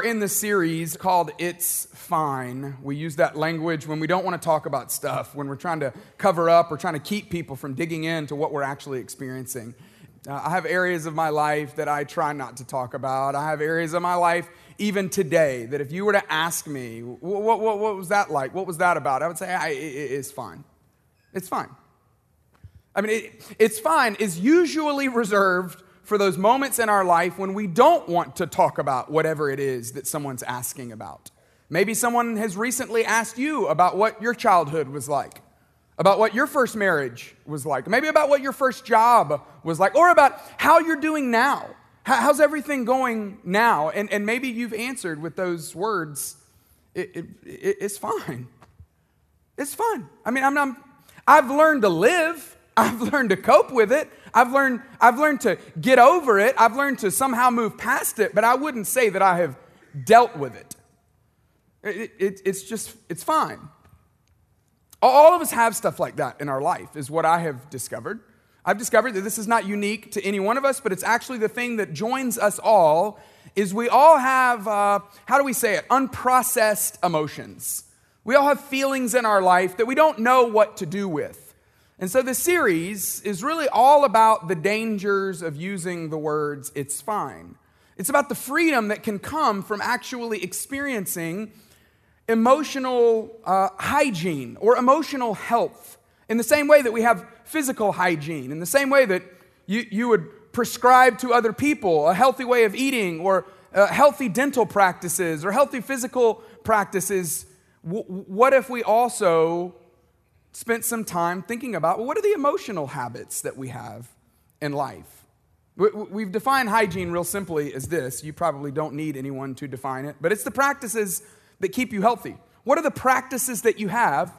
We're in the series called It's Fine. We use that language when we don't want to talk about stuff, when we're trying to cover up or trying to keep people from digging into what we're actually experiencing. Uh, I have areas of my life that I try not to talk about. I have areas of my life, even today, that if you were to ask me, what, what, what, was that like? What was that about? I would say, I, it, it's fine. It's fine. I mean, it, it's fine is usually reserved for those moments in our life when we don't want to talk about whatever it is that someone's asking about. Maybe someone has recently asked you about what your childhood was like, about what your first marriage was like, maybe about what your first job was like, or about how you're doing now. How's everything going now? And, and maybe you've answered with those words, it, it, it, it's fine. It's fine. I mean, I'm, I'm, I've learned to live. I've learned to cope with it. I've learned, I've learned to get over it. I've learned to somehow move past it, but I wouldn't say that I have dealt with it. it, it it's just, it's fine. All of us have stuff like that in our life, is what I have discovered. I've discovered that this is not unique to any one of us, but it's actually the thing that joins us all is we all have, uh, how do we say it, unprocessed emotions. We all have feelings in our life that we don't know what to do with. And so the series is really all about the dangers of using the words, it's fine. It's about the freedom that can come from actually experiencing emotional uh, hygiene or emotional health in the same way that we have physical hygiene, in the same way that you, you would prescribe to other people a healthy way of eating or uh, healthy dental practices or healthy physical practices. W- what if we also spent some time thinking about well, what are the emotional habits that we have in life? We've defined hygiene real simply as this. You probably don't need anyone to define it, but it's the practices that keep you healthy. What are the practices that you have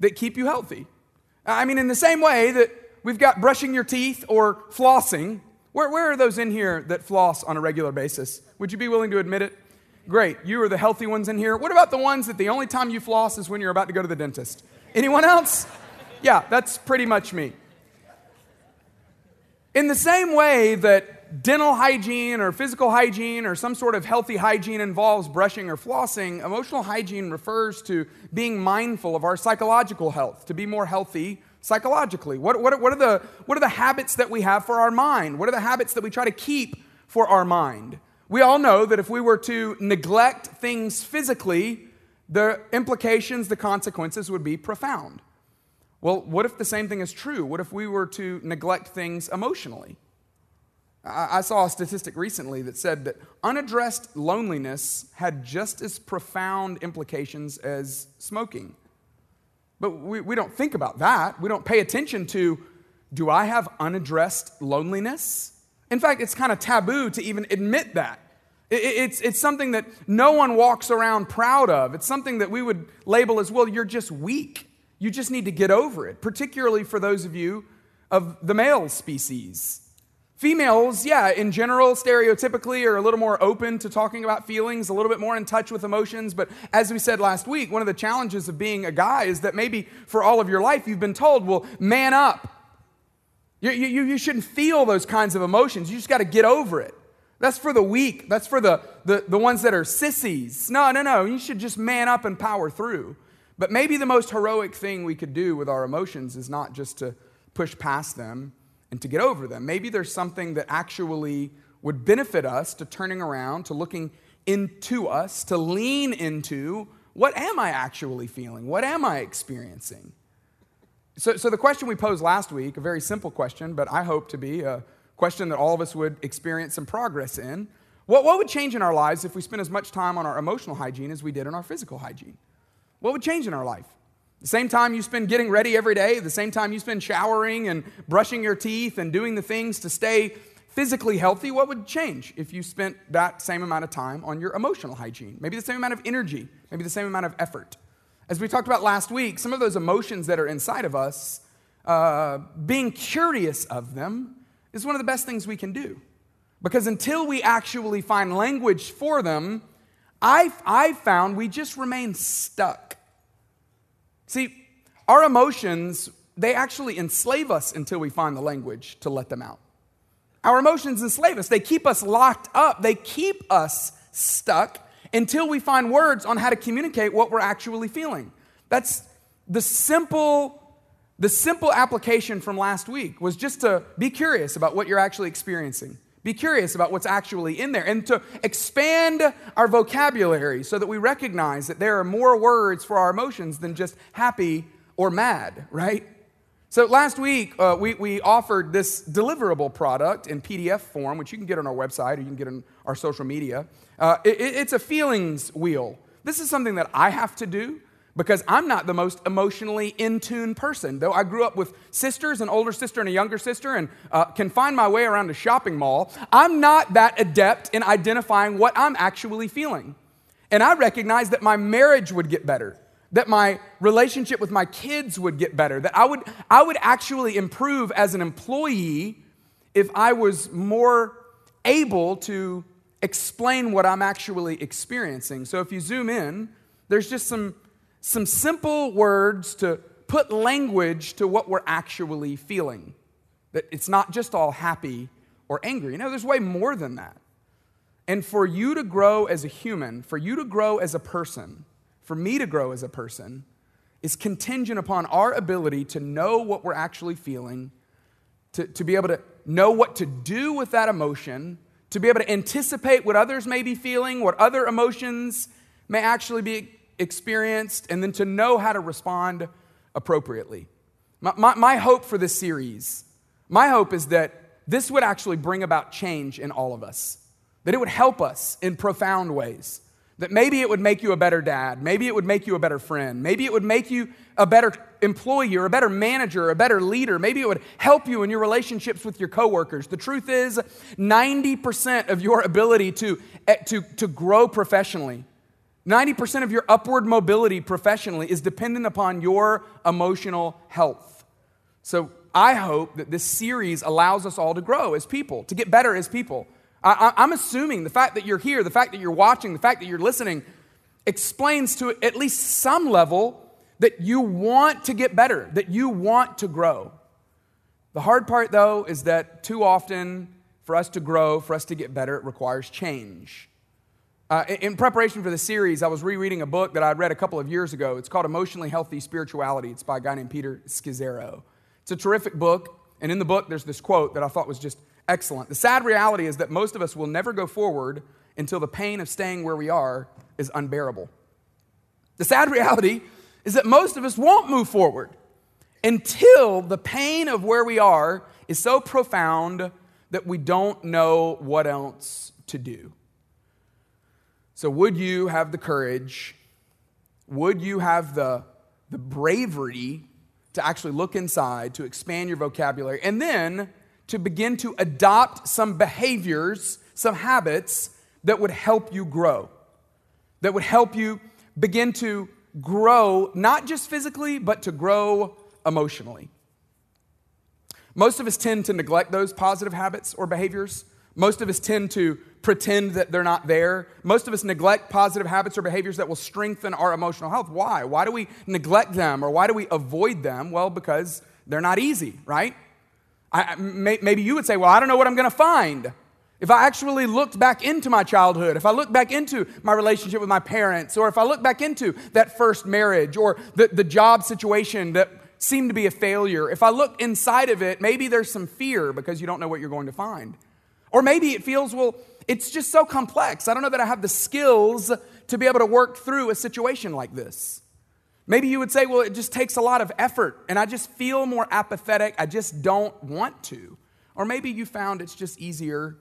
that keep you healthy? I mean, in the same way that we've got brushing your teeth or flossing, where, where are those in here that floss on a regular basis? Would you be willing to admit it? Great, you are the healthy ones in here. What about the ones that the only time you floss is when you're about to go to the dentist? Anyone else? Yeah, that's pretty much me. In the same way that dental hygiene or physical hygiene or some sort of healthy hygiene involves brushing or flossing, emotional hygiene refers to being mindful of our psychological health, to be more healthy psychologically. What, what, what, are the, what are the habits that we have for our mind? What are the habits that we try to keep for our mind? We all know that if we were to neglect things physically, the implications, the consequences would be profound. Well, what if the same thing is true? What if we were to neglect things emotionally? I saw a statistic recently that said that unaddressed loneliness had just as profound implications as smoking. But we, we don't think about that. We don't pay attention to do I have unaddressed loneliness? In fact, it's kind of taboo to even admit that. It's, it's something that no one walks around proud of. It's something that we would label as, well, you're just weak. You just need to get over it, particularly for those of you of the male species. Females, yeah, in general, stereotypically, are a little more open to talking about feelings, a little bit more in touch with emotions. But as we said last week, one of the challenges of being a guy is that maybe for all of your life you've been told, well, man up. You, you, you shouldn't feel those kinds of emotions. You just got to get over it. That's for the weak. That's for the, the, the ones that are sissies. No, no, no. You should just man up and power through. But maybe the most heroic thing we could do with our emotions is not just to push past them and to get over them. Maybe there's something that actually would benefit us to turning around, to looking into us, to lean into what am I actually feeling? What am I experiencing? So, so the question we posed last week, a very simple question, but I hope to be a question that all of us would experience some progress in. What, what would change in our lives if we spent as much time on our emotional hygiene as we did on our physical hygiene? What would change in our life? The same time you spend getting ready every day, the same time you spend showering and brushing your teeth and doing the things to stay physically healthy, what would change if you spent that same amount of time on your emotional hygiene? Maybe the same amount of energy, maybe the same amount of effort. As we talked about last week, some of those emotions that are inside of us, uh, being curious of them is one of the best things we can do. Because until we actually find language for them, I've, I've found we just remain stuck. See, our emotions, they actually enslave us until we find the language to let them out. Our emotions enslave us. They keep us locked up. They keep us stuck until we find words on how to communicate what we're actually feeling. That's the simple the simple application from last week was just to be curious about what you're actually experiencing. Be curious about what's actually in there and to expand our vocabulary so that we recognize that there are more words for our emotions than just happy or mad, right? So last week, uh, we, we offered this deliverable product in PDF form, which you can get on our website or you can get on our social media. Uh, it, it's a feelings wheel. This is something that I have to do because I'm not the most emotionally in tune person. Though I grew up with sisters, an older sister and a younger sister, and uh, can find my way around a shopping mall, I'm not that adept in identifying what I'm actually feeling. And I recognize that my marriage would get better that my relationship with my kids would get better, that I would, I would actually improve as an employee if I was more able to explain what I'm actually experiencing. So if you zoom in, there's just some, some simple words to put language to what we're actually feeling. That it's not just all happy or angry. You know, there's way more than that. And for you to grow as a human, for you to grow as a person, for me to grow as a person is contingent upon our ability to know what we're actually feeling, to, to be able to know what to do with that emotion, to be able to anticipate what others may be feeling, what other emotions may actually be experienced, and then to know how to respond appropriately. My, my, my hope for this series, my hope is that this would actually bring about change in all of us, that it would help us in profound ways. That maybe it would make you a better dad. Maybe it would make you a better friend. Maybe it would make you a better employee or a better manager, or a better leader. Maybe it would help you in your relationships with your coworkers. The truth is, 90% of your ability to, eh, to, to grow professionally, 90% of your upward mobility professionally is dependent upon your emotional health. So I hope that this series allows us all to grow as people, to get better as people. I, am assuming the fact that you're here, the fact that you're watching, the fact that you're listening explains to at least some level that you want to get better, that you want to grow. The hard part, though, is that too often for us to grow, for us to get better, it requires change. Uh, in preparation for the series, I was rereading a book that I read a couple of years ago. It's called Emotionally Healthy Spirituality. It's by a guy named Peter Scazzero. It's a terrific book, and in the book, there's this quote that I thought was just excellent. The sad reality is that most of us will never go forward until the pain of staying where we are is unbearable. The sad reality is that most of us won't move forward until the pain of where we are is so profound that we don't know what else to do. So, would you have the courage? Would you have the, the bravery to actually look inside, to expand your vocabulary, and then to begin to adopt some behaviors, some habits that would help you grow, that would help you begin to grow, not just physically, but to grow emotionally. Most of us tend to neglect those positive habits or behaviors. Most of us tend to pretend that they're not there. Most of us neglect positive habits or behaviors that will strengthen our emotional health. Why? Why do we neglect them or why do we avoid them? Well, because they're not easy, right? I, may, maybe you would say, well, I don't know what I'm going to find. If I actually looked back into my childhood, if I look back into my relationship with my parents, or if I look back into that first marriage or the, the job situation that seemed to be a failure, if I look inside of it, maybe there's some fear because you don't know what you're going to find. Or maybe it feels, well, it's just so complex. I don't know that I have the skills to be able to work through a situation like this. Maybe you would say, well, it just takes a lot of effort and I just feel more apathetic. I just don't want to. Or maybe you found it's just easier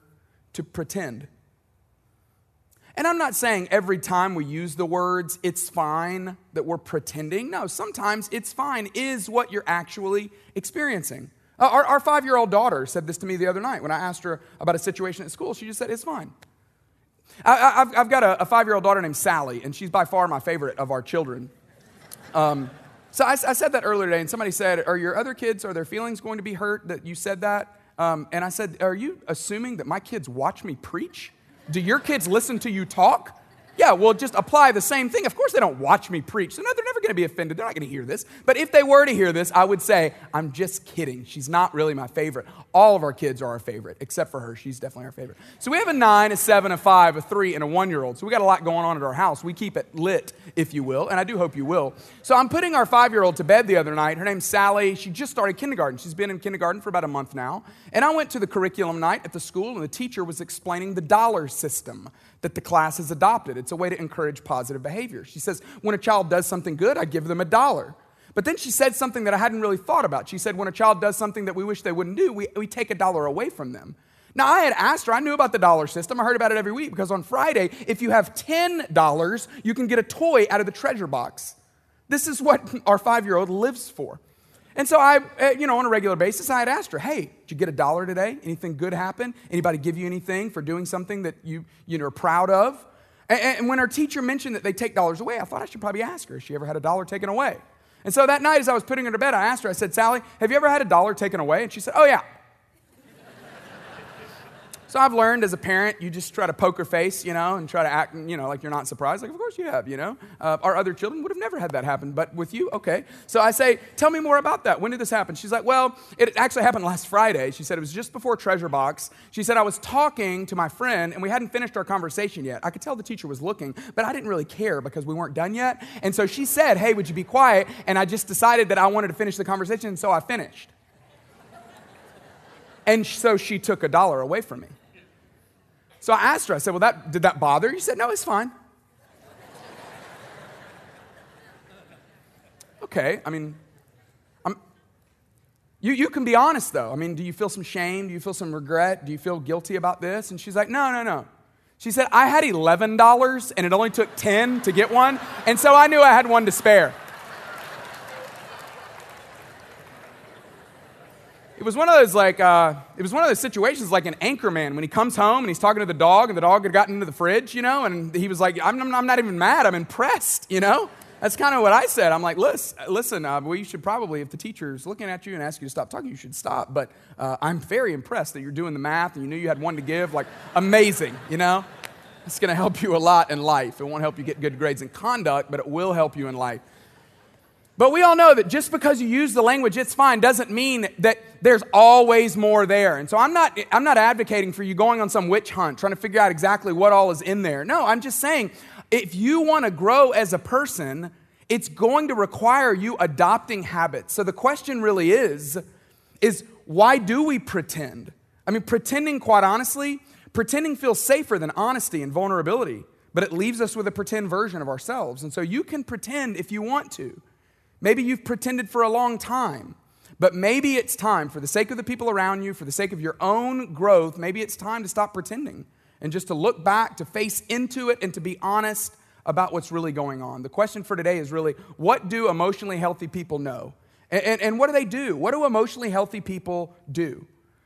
to pretend. And I'm not saying every time we use the words, it's fine that we're pretending. No, sometimes it's fine is what you're actually experiencing. Uh, our, our five year old daughter said this to me the other night when I asked her about a situation at school. She just said, It's fine. I, have got a, a five year old daughter named Sally, and she's by far my favorite of our children. Um, so I, I, said that earlier today, and somebody said, Are your other kids, are their feelings going to be hurt that you said that? Um, and I said, Are you assuming that my kids watch me preach? Do your kids listen to you talk? Yeah, well, just apply the same thing. Of course, they don't watch me preach. So, no, they're never going to be offended. They're not going to hear this. But if they were to hear this, I would say, I'm just kidding. She's not really my favorite. All of our kids are our favorite, except for her. She's definitely our favorite. So, we have a nine, a seven, a five, a three, and a one year old. So, we got a lot going on at our house. We keep it lit, if you will, and I do hope you will. So, I'm putting our five year old to bed the other night. Her name's Sally. She just started kindergarten. She's been in kindergarten for about a month now. And I went to the curriculum night at the school, and the teacher was explaining the dollar system that the class has adopted. It's a way to encourage positive behavior. She says, when a child does something good, I give them a dollar. But then she said something that I hadn't really thought about. She said, when a child does something that we wish they wouldn't do, we, we take a dollar away from them. Now, I had asked her, I knew about the dollar system. I heard about it every week because on Friday, if you have $10, you can get a toy out of the treasure box. This is what our five year old lives for. And so I, eh, you know, on a regular basis, I had asked her, hey, did you get a dollar today? Anything good happen? Anybody give you anything for doing something that you, you know, are proud of? And, and when her teacher mentioned that they take dollars away, I thought I should probably ask her, has she ever had a dollar taken away? And so that night, as I was putting her to bed, I asked her, I said, Sally, have you ever had a dollar taken away? And she said, oh, yeah. So I've learned as a parent, you just try to poker face, you know, and try to act, you know, like you're not surprised. Like, of course you have, you know. Uh, our other children would have never had that happen, but with you, okay. So I say, tell me more about that. When did this happen? She's like, well, it actually happened last Friday. She said it was just before Treasure Box. She said I was talking to my friend, and we hadn't finished our conversation yet. I could tell the teacher was looking, but I didn't really care because we weren't done yet. And so she said, hey, would you be quiet? And I just decided that I wanted to finish the conversation, and so I finished. And so she took a dollar away from me. So I asked her, I said, Well, that, did that bother you? She said, No, it's fine. okay, I mean, I'm, you, you can be honest though. I mean, do you feel some shame? Do you feel some regret? Do you feel guilty about this? And she's like, No, no, no. She said, I had $11 and it only took 10 to get one, and so I knew I had one to spare. It was one of those like uh, it was one of those situations like an anchorman when he comes home and he's talking to the dog and the dog had gotten into the fridge you know and he was like i'm, I'm not even mad i'm impressed you know? That's kind of what i said. I'm like listen listen uh, well you should probably if the teacher's looking at you and asking you to stop talking you should stop but uh, i'm very impressed that you're doing the math and you knew you had one to give like amazing you know? It's going to help you a lot in life. It won't help you get good grades in conduct but it will help you in life. But we all know that just because you use the language, it's fine, doesn't mean that there's always more there. And so I'm not, I'm not advocating for you going on some witch hunt, trying to figure out exactly what all is in there. No, I'm just saying if you want to grow as a person, it's going to require you adopting habits. So the question really is, is why do we pretend? I mean, pretending, quite honestly, pretending feels safer than honesty and vulnerability, but it leaves us with a pretend version of ourselves. And so you can pretend if you want to. Maybe you've pretended for a long time, but maybe it's time, for the sake of the people around you, for the sake of your own growth, maybe it's time to stop pretending and just to look back, to face into it, and to be honest about what's really going on. The question for today is really what do emotionally healthy people know? And, and, and what do they do? What do emotionally healthy people do?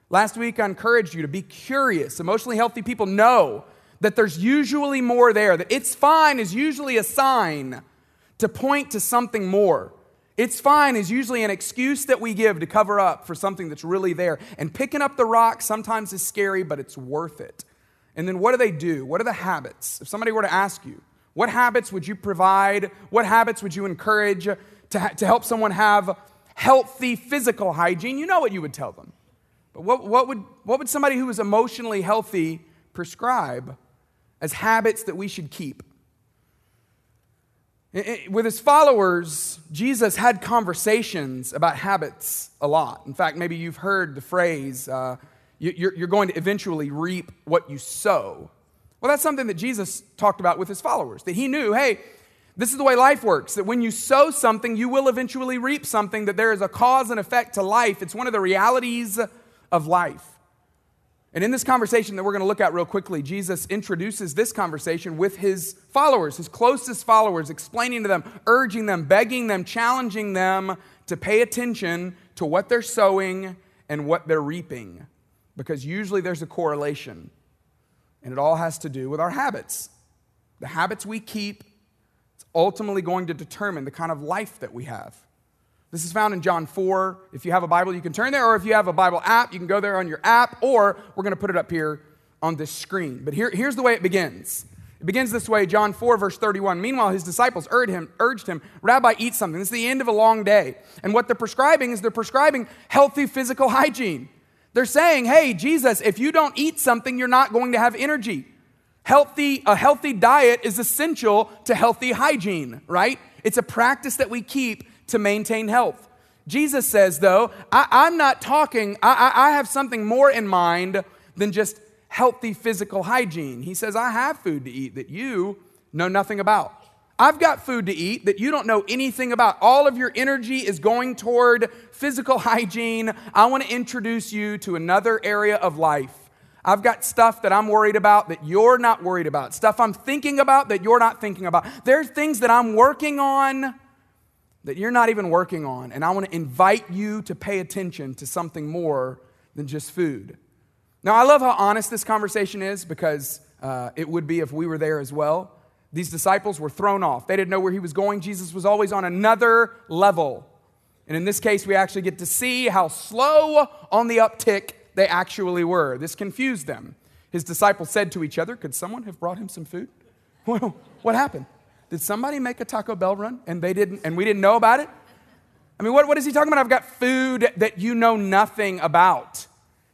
Last week, I encouraged you to be curious. Emotionally healthy people know that there's usually more there, that it's fine is usually a sign to point to something more. It's fine is usually an excuse that we give to cover up for something that's really there. And picking up the rock sometimes is scary, but it's worth it. And then what do they do? What are the habits? If somebody were to ask you, what habits would you provide? What habits would you encourage to, ha- to help someone have healthy physical hygiene? You know what you would tell them. But what, what, would, what would somebody who is emotionally healthy prescribe as habits that we should keep? With his followers, Jesus had conversations about habits a lot. In fact, maybe you've heard the phrase, uh, you're going to eventually reap what you sow. Well, that's something that Jesus talked about with his followers, that he knew, hey, this is the way life works, that when you sow something, you will eventually reap something, that there is a cause and effect to life. It's one of the realities of life. And in this conversation that we're going to look at real quickly, Jesus introduces this conversation with his followers, his closest followers, explaining to them, urging them, begging them, challenging them to pay attention to what they're sowing and what they're reaping, because usually there's a correlation. And it all has to do with our habits. The habits we keep, it's ultimately going to determine the kind of life that we have. This is found in John 4. If you have a Bible, you can turn there, or if you have a Bible app, you can go there on your app, or we're going to put it up here on this screen. But here, here's the way it begins. It begins this way John 4, verse 31. Meanwhile, his disciples urged him, urged him, Rabbi, eat something. This is the end of a long day. And what they're prescribing is they're prescribing healthy physical hygiene. They're saying, hey, Jesus, if you don't eat something, you're not going to have energy. Healthy, a healthy diet is essential to healthy hygiene, right? It's a practice that we keep to maintain health. Jesus says, though, I, am not talking, I, I have something more in mind than just healthy physical hygiene. He says, I have food to eat that you know nothing about. I've got food to eat that you don't know anything about. All of your energy is going toward physical hygiene. I want to introduce you to another area of life. I've got stuff that I'm worried about that you're not worried about, stuff I'm thinking about that you're not thinking about. There's things that I'm working on that you're not even working on, and I want to invite you to pay attention to something more than just food. Now, I love how honest this conversation is because uh, it would be if we were there as well. These disciples were thrown off. They didn't know where he was going. Jesus was always on another level. And in this case, we actually get to see how slow on the uptick they actually were. This confused them. His disciples said to each other, Could someone have brought him some food? Well, what happened? Did somebody make a Taco Bell run and they didn't and we didn't know about it? I mean, what, what is he talking about? I've got food that you know nothing about.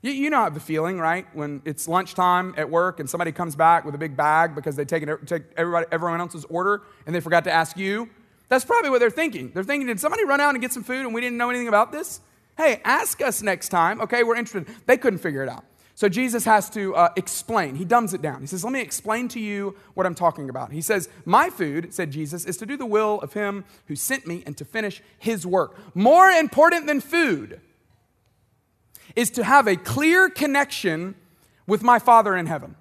You, you know the feeling, right? When it's lunchtime at work and somebody comes back with a big bag because they take, take everybody, everyone else's order and they forgot to ask you. That's probably what they're thinking. They're thinking, did somebody run out and get some food and we didn't know anything about this? Hey, ask us next time. Okay, we're interested. They couldn't figure it out. So Jesus has to uh, explain. He dumbs it down. He says, Let me explain to you what I'm talking about. He says, My food, said Jesus, is to do the will of him who sent me and to finish his work. More important than food is to have a clear connection with my Father in heaven.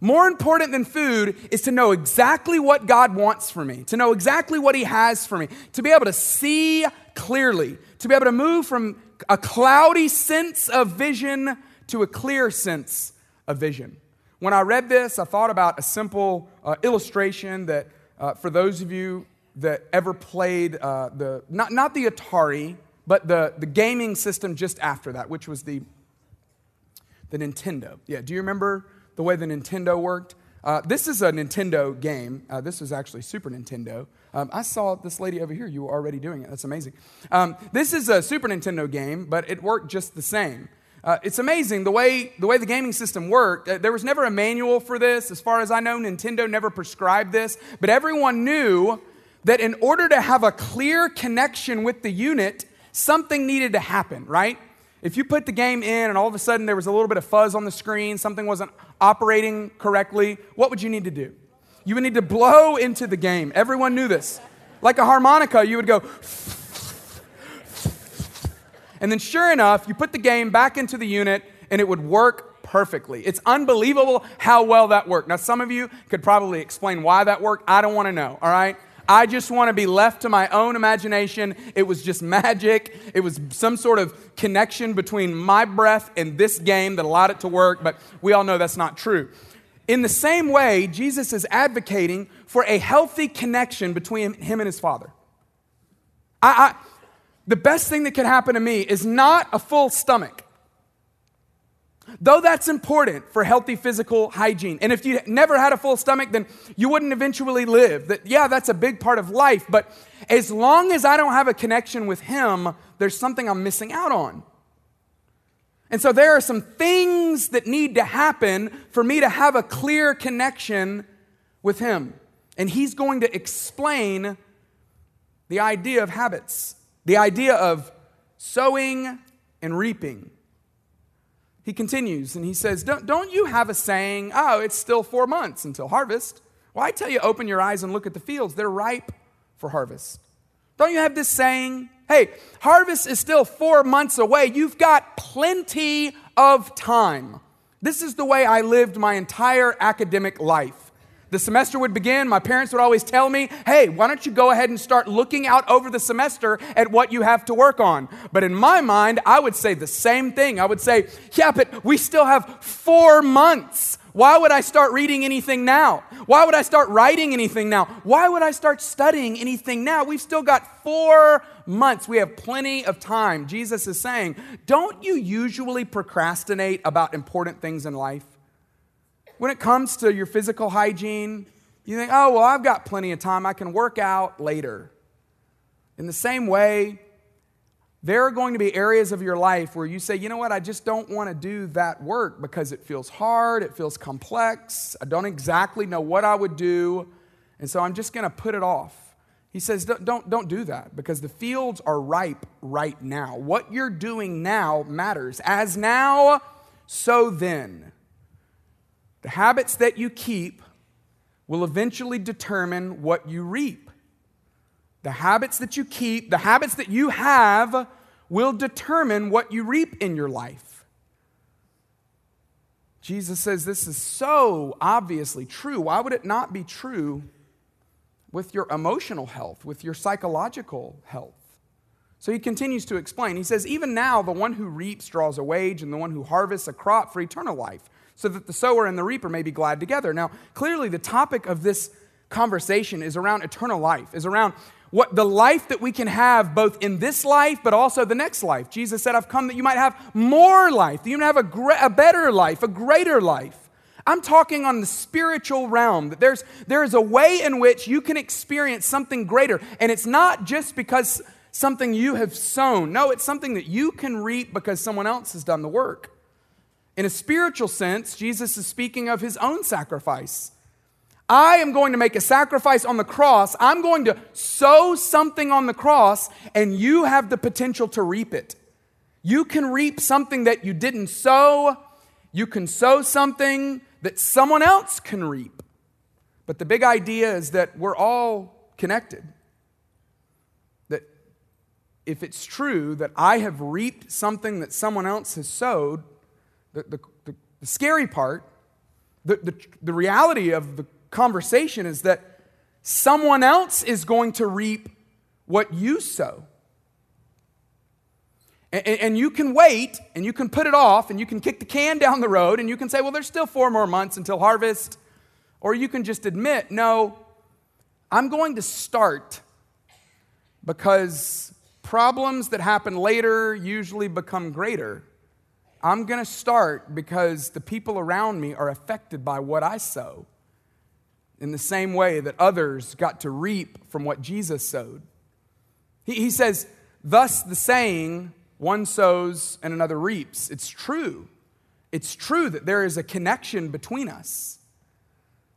More important than food is to know exactly what God wants for me, to know exactly what He has for me, to be able to see clearly, to be able to move from a cloudy sense of vision to a clear sense of vision. When I read this, I thought about a simple uh, illustration that, uh, for those of you that ever played uh, the, not, not the Atari, but the, the gaming system just after that, which was the, the Nintendo. Yeah, do you remember the way the Nintendo worked? Uh, this is a Nintendo game. Uh, this was actually Super Nintendo. Um, I saw this lady over here. You were already doing it. That's amazing. Um, this is a Super Nintendo game, but it worked just the same. Uh, it's amazing the way, the way the gaming system worked. Uh, there was never a manual for this. As far as I know, Nintendo never prescribed this, but everyone knew that in order to have a clear connection with the unit, something needed to happen, right? If you put the game in and all of a sudden there was a little bit of fuzz on the screen, something wasn't operating correctly, what would you need to do? You would need to blow into the game. Everyone knew this. Like a harmonica, you would go. And then, sure enough, you put the game back into the unit and it would work perfectly. It's unbelievable how well that worked. Now, some of you could probably explain why that worked. I don't want to know, all right? I just want to be left to my own imagination. It was just magic. It was some sort of connection between my breath and this game that allowed it to work, but we all know that's not true. In the same way, Jesus is advocating for a healthy connection between him and his Father. I, I, the best thing that could happen to me is not a full stomach. Though that's important for healthy physical hygiene. And if you never had a full stomach, then you wouldn't eventually live. That, yeah, that's a big part of life. But as long as I don't have a connection with Him, there's something I'm missing out on. And so there are some things that need to happen for me to have a clear connection with Him. And He's going to explain the idea of habits, the idea of sowing and reaping. He continues and he says, don't, don't you have a saying, oh, it's still four months until harvest? Well, I tell you, open your eyes and look at the fields. They're ripe for harvest. Don't you have this saying, hey, harvest is still four months away. You've got plenty of time. This is the way I lived my entire academic life. The semester would begin, my parents would always tell me, hey, why don't you go ahead and start looking out over the semester at what you have to work on? But in my mind, I would say the same thing. I would say, yeah, but we still have four months. Why would I start reading anything now? Why would I start writing anything now? Why would I start studying anything now? We've still got four months. We have plenty of time. Jesus is saying, don't you usually procrastinate about important things in life? When it comes to your physical hygiene, you think, oh, well, I've got plenty of time. I can work out later. In the same way, there are going to be areas of your life where you say, you know what, I just don't want to do that work because it feels hard, it feels complex, I don't exactly know what I would do, and so I'm just going to put it off. He says, don't, don't, don't do that because the fields are ripe right now. What you're doing now matters. As now, so then. The habits that you keep will eventually determine what you reap. The habits that you keep, the habits that you have, will determine what you reap in your life. Jesus says this is so obviously true. Why would it not be true with your emotional health, with your psychological health? So he continues to explain. He says, Even now, the one who reaps draws a wage, and the one who harvests a crop for eternal life so that the sower and the reaper may be glad together. Now, clearly, the topic of this conversation is around eternal life, is around what the life that we can have both in this life but also the next life. Jesus said, I've come that you might have more life, that you might have a, gre- a better life, a greater life. I'm talking on the spiritual realm, that there's, there is a way in which you can experience something greater. And it's not just because something you have sown. No, it's something that you can reap because someone else has done the work. In a spiritual sense, Jesus is speaking of his own sacrifice. I am going to make a sacrifice on the cross. I'm going to sow something on the cross, and you have the potential to reap it. You can reap something that you didn't sow. You can sow something that someone else can reap. But the big idea is that we're all connected. That if it's true that I have reaped something that someone else has sowed, the, the, the, scary part, the, the, the reality of the conversation is that someone else is going to reap what you sow. And, and, you can wait and you can put it off and you can kick the can down the road and you can say, well, there's still four more months until harvest. Or you can just admit, no, I'm going to start because problems that happen later usually become greater. I'm going to start because the people around me are affected by what I sow in the same way that others got to reap from what Jesus sowed. He, he says, Thus the saying, one sows and another reaps. It's true. It's true that there is a connection between us.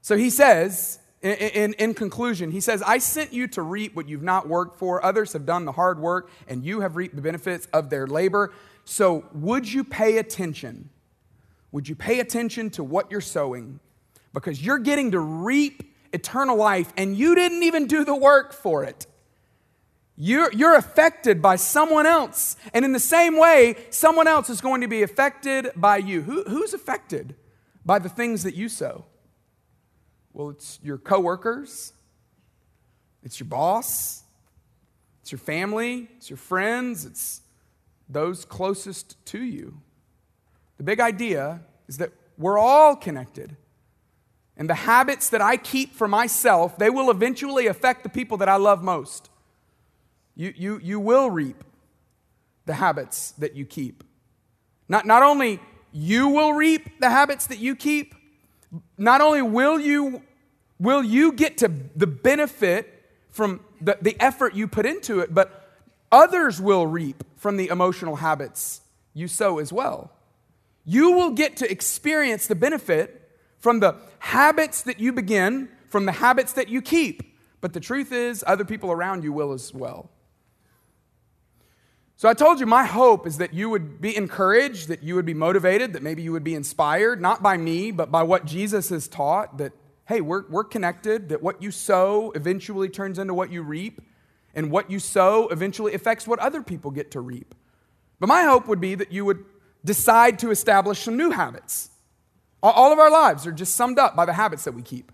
So he says, in, in, in, conclusion, he says, I sent you to reap what you've not worked for. Others have done the hard work, and you have reaped the benefits of their labor. So, would you pay attention? Would you pay attention to what you're sowing? Because you're getting to reap eternal life and you didn't even do the work for it. You're, you're affected by someone else. And in the same way, someone else is going to be affected by you. Who, who's affected by the things that you sow? Well, it's your coworkers, it's your boss, it's your family, it's your friends, it's those closest to you. The big idea is that we're all connected. And the habits that I keep for myself, they will eventually affect the people that I love most. You, you, you will reap the habits that you keep. Not, not only you will reap the habits that you keep, not only will you, will you get to the benefit from the, the effort you put into it, but Others will reap from the emotional habits you sow as well. You will get to experience the benefit from the habits that you begin, from the habits that you keep. But the truth is, other people around you will as well. So I told you, my hope is that you would be encouraged, that you would be motivated, that maybe you would be inspired, not by me, but by what Jesus has taught that, hey, we're, we're connected, that what you sow eventually turns into what you reap. And what you sow eventually affects what other people get to reap. But my hope would be that you would decide to establish some new habits. All of our lives are just summed up by the habits that we keep.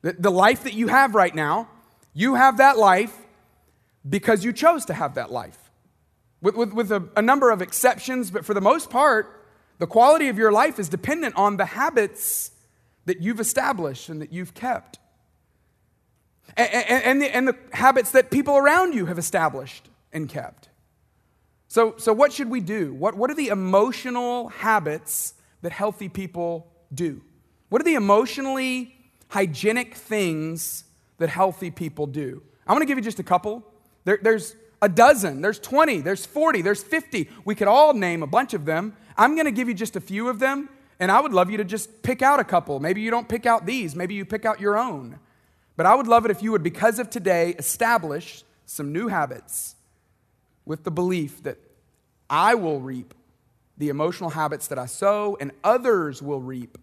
The, the life that you have right now, you have that life because you chose to have that life. With, with, with a, a number of exceptions, but for the most part, the quality of your life is dependent on the habits that you've established and that you've kept. And, and, and, the, and the habits that people around you have established and kept. So, so what should we do? What, what are the emotional habits that healthy people do? What are the emotionally hygienic things that healthy people do? I'm going to give you just a couple. There, there's a dozen, there's 20, there's 40, there's 50. We could all name a bunch of them. I'm going to give you just a few of them, and I would love you to just pick out a couple. Maybe you don't pick out these, maybe you pick out your own. But I would love it if you would, because of today, establish some new habits with the belief that I will reap the emotional habits that I sow, and others will reap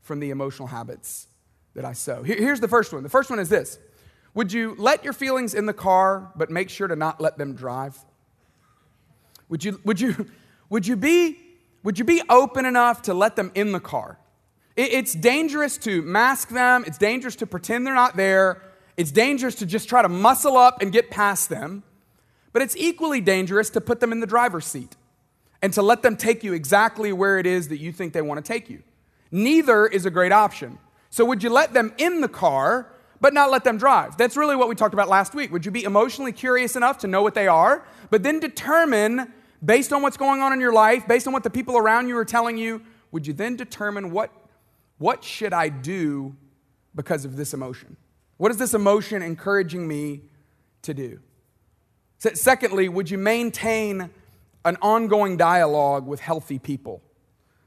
from the emotional habits that I sow. Here's the first one. The first one is this Would you let your feelings in the car, but make sure to not let them drive? Would you, would you, would you, be, would you be open enough to let them in the car? It's dangerous to mask them, it's dangerous to pretend they're not there, it's dangerous to just try to muscle up and get past them, but it's equally dangerous to put them in the driver's seat and to let them take you exactly where it is that you think they want to take you. Neither is a great option. So, would you let them in the car, but not let them drive? That's really what we talked about last week. Would you be emotionally curious enough to know what they are, but then determine, based on what's going on in your life, based on what the people around you are telling you, would you then determine what what should I do because of this emotion? What is this emotion encouraging me to do? Secondly, would you maintain an ongoing dialogue with healthy people?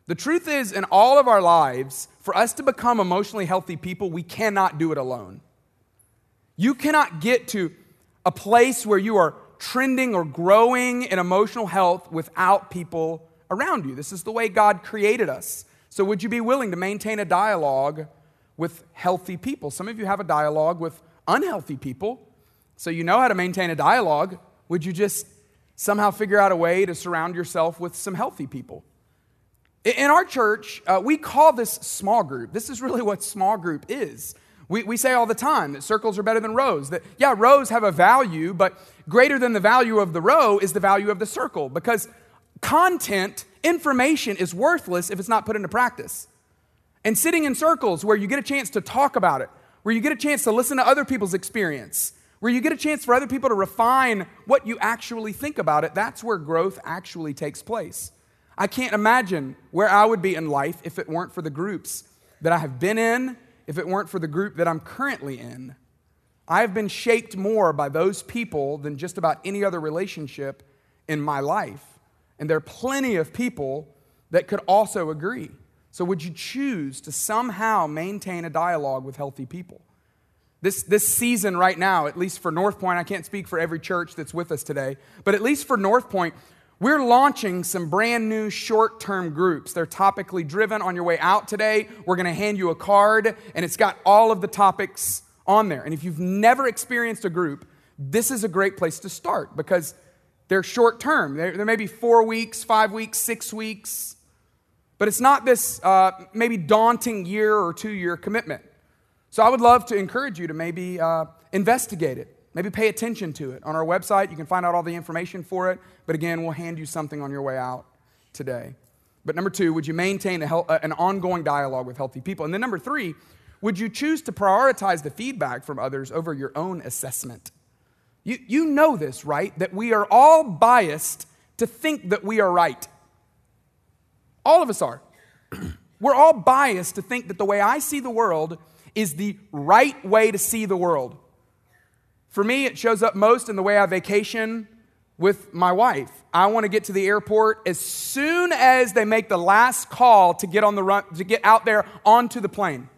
The truth is, in all of our lives, for us to become emotionally healthy people, we cannot do it alone. You cannot get to a place where you are trending or growing in emotional health without people around you. This is the way God created us. So, would you be willing to maintain a dialogue with healthy people? Some of you have a dialogue with unhealthy people, so you know how to maintain a dialogue. Would you just somehow figure out a way to surround yourself with some healthy people? In our church, uh, we call this small group. This is really what small group is. We, we say all the time that circles are better than rows. That, yeah, rows have a value, but greater than the value of the row is the value of the circle because content information is worthless if it's not put into practice. And sitting in circles where you get a chance to talk about it, where you get a chance to listen to other people's experience, where you get a chance for other people to refine what you actually think about it, that's where growth actually takes place. I can't imagine where I would be in life if it weren't for the groups that I have been in, if it weren't for the group that I'm currently in. I have been shaped more by those people than just about any other relationship in my life. And there are plenty of people that could also agree. So, would you choose to somehow maintain a dialogue with healthy people? This, this season, right now, at least for North Point, I can't speak for every church that's with us today, but at least for North Point, we're launching some brand new short term groups. They're topically driven. On your way out today, we're going to hand you a card, and it's got all of the topics on there. And if you've never experienced a group, this is a great place to start because they're short term. They're, they're, four weeks, five weeks, six weeks. But it's not this uh, maybe daunting year or two year commitment. So I would love to encourage you to maybe uh, investigate it, maybe pay attention to it. On our website, you can find out all the information for it. But again, we'll hand you something on your way out today. But number two, would you maintain a, uh, an ongoing dialogue with healthy people? And then number three, would you choose to prioritize the feedback from others over your own assessment? You, you know this, right? That we are all biased to think that we are right. All of us are. We're all biased to think that the way I see the world is the right way to see the world. For me, it shows up most in the way I vacation with my wife. I want to get to the airport as soon as they make the last call to get on the run to get out there onto the plane.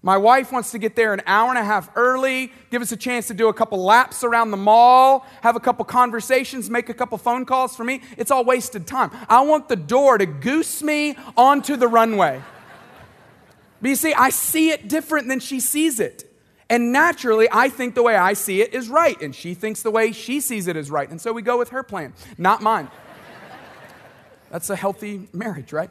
My wife wants to get there an hour and a half early, give us a chance to do a couple laps around the mall, have a couple conversations, make a couple phone calls for me. It's all wasted time. I want the door to goose me onto the runway. But you see, I see it different than she sees it. And naturally, I think the way I see it is right, and she thinks the way she sees it is right. And so we go with her plan, not mine. That's a healthy marriage, right?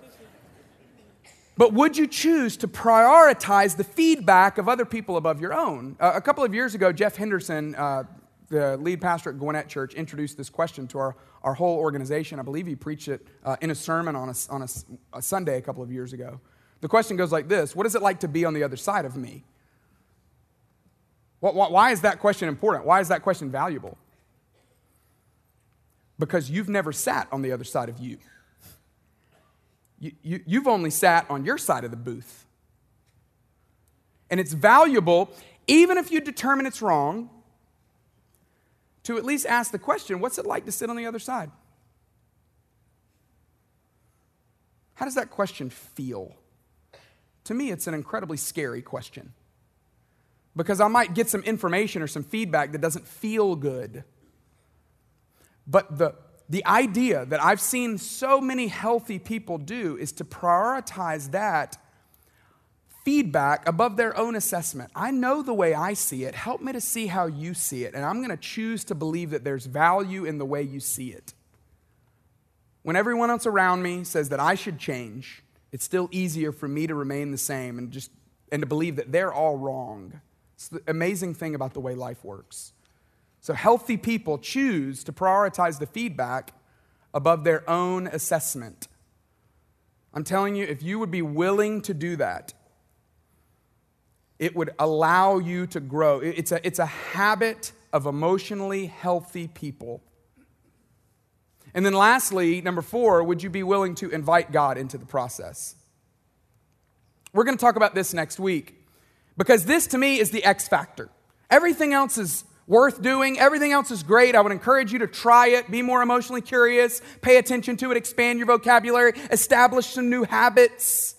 But would you choose to prioritize the feedback of other people above your own? Uh, a couple of years ago, Jeff Henderson, uh, the lead pastor at Gwinnett Church, introduced this question to our, our whole organization. I believe he preached it uh, in a sermon on, a, on a, a Sunday a couple of years ago. The question goes like this What is it like to be on the other side of me? Why is that question important? Why is that question valuable? Because you've never sat on the other side of you. you, you you've only sat on your side of the booth. And it's valuable, even if you determine it's wrong, to at least ask the question what's it like to sit on the other side? How does that question feel? To me, it's an incredibly scary question because I might get some information or some feedback that doesn't feel good. But the, the idea that I've seen so many healthy people do is to prioritize that feedback above their own assessment. I know the way I see it. Help me to see how you see it. And I'm going to choose to believe that there's value in the way you see it. When everyone else around me says that I should change, it's still easier for me to remain the same and just and to believe that they're all wrong. It's the amazing thing about the way life works. So healthy people choose to prioritize the feedback above their own assessment. I'm telling you, if you would be willing to do that, it would allow you to grow. It's a, it's a habit of emotionally healthy people. And then, lastly, number four, would you be willing to invite God into the process? We're going to talk about this next week because this to me is the X factor. Everything else is worth doing, everything else is great. I would encourage you to try it, be more emotionally curious, pay attention to it, expand your vocabulary, establish some new habits.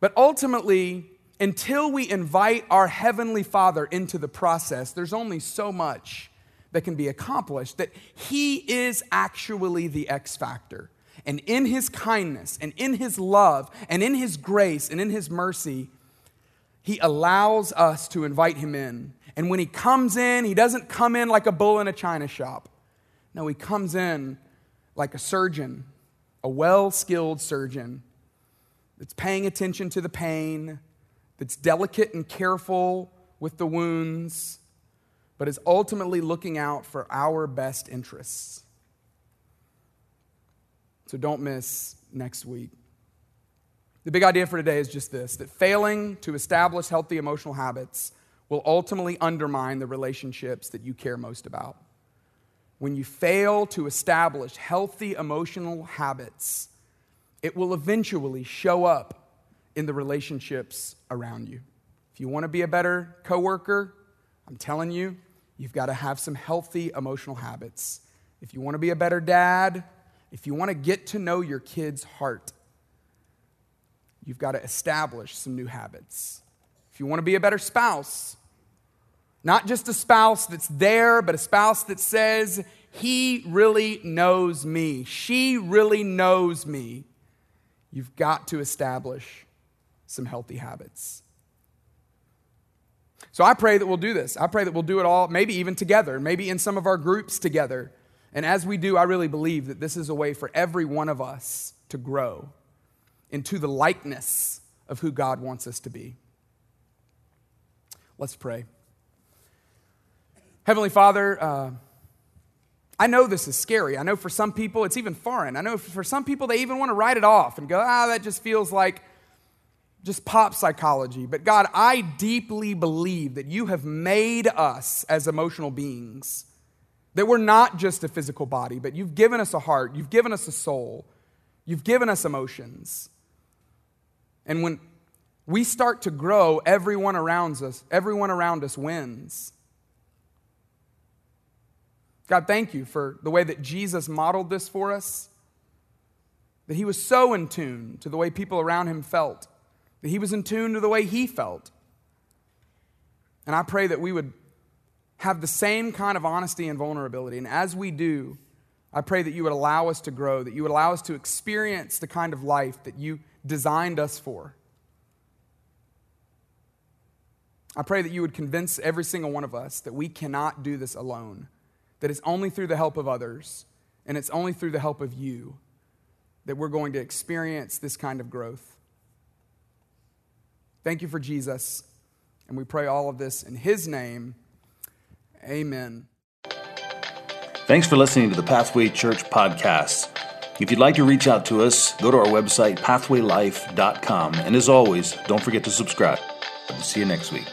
But ultimately, until we invite our Heavenly Father into the process, there's only so much that can be accomplished, that He is actually the X factor. And in His kindness, and in His love, and in His grace, and in His mercy, He allows us to invite Him in. And when He comes in, He doesn't come in like a bull in a china shop. No, He comes in like a surgeon, a well skilled surgeon that's paying attention to the pain, that's delicate and careful with the wounds but is ultimately looking out for our best interests. So don't miss next week. The big idea for today is just this that failing to establish healthy emotional habits will ultimately undermine the relationships that you care most about. When you fail to establish healthy emotional habits, it will eventually show up in the relationships around you. If you want to be a better coworker, I'm telling you, You've got to have some healthy emotional habits. If you want to be a better dad, if you want to get to know your kid's heart, you've got to establish some new habits. If you want to be a better spouse, not just a spouse that's there, but a spouse that says, He really knows me, she really knows me, you've got to establish some healthy habits. So I pray that we'll do this. I pray that we'll do it all, maybe even together, maybe in some of our groups together. And as we do, I really believe that this is a way for every one of us to grow into the likeness of who God wants us to be. Let's pray. Heavenly Father, uh, I know this is scary. I know for some people it's even foreign. I know for some people they even want to write it off and go, ah, that just feels like just pop psychology. But God, I deeply believe that you have made us as emotional beings. That we're not just a physical body, but you've given us a heart, you've given us a soul, you've given us emotions. And when we start to grow, everyone around us, everyone around us wins. God, thank you for the way that Jesus modeled this for us. That he was so in tune to the way people around him felt that he was in tune to the way he felt. And I pray that we would have the same kind of honesty and vulnerability. And as we do, I pray that you would allow us to grow, that you would allow us to experience the kind of life that you designed us for. I pray that you would convince every single one of us that we cannot do this alone, that it's only through the help of others, and it's only through the help of you that we're going to experience this kind of growth. Thank you for Jesus. And we pray all of this in his name. Amen. Thanks for listening to the Pathway Church podcast. If you'd like to reach out to us, go to our website, pathwaylife.com. And as always, don't forget to subscribe. See you next week.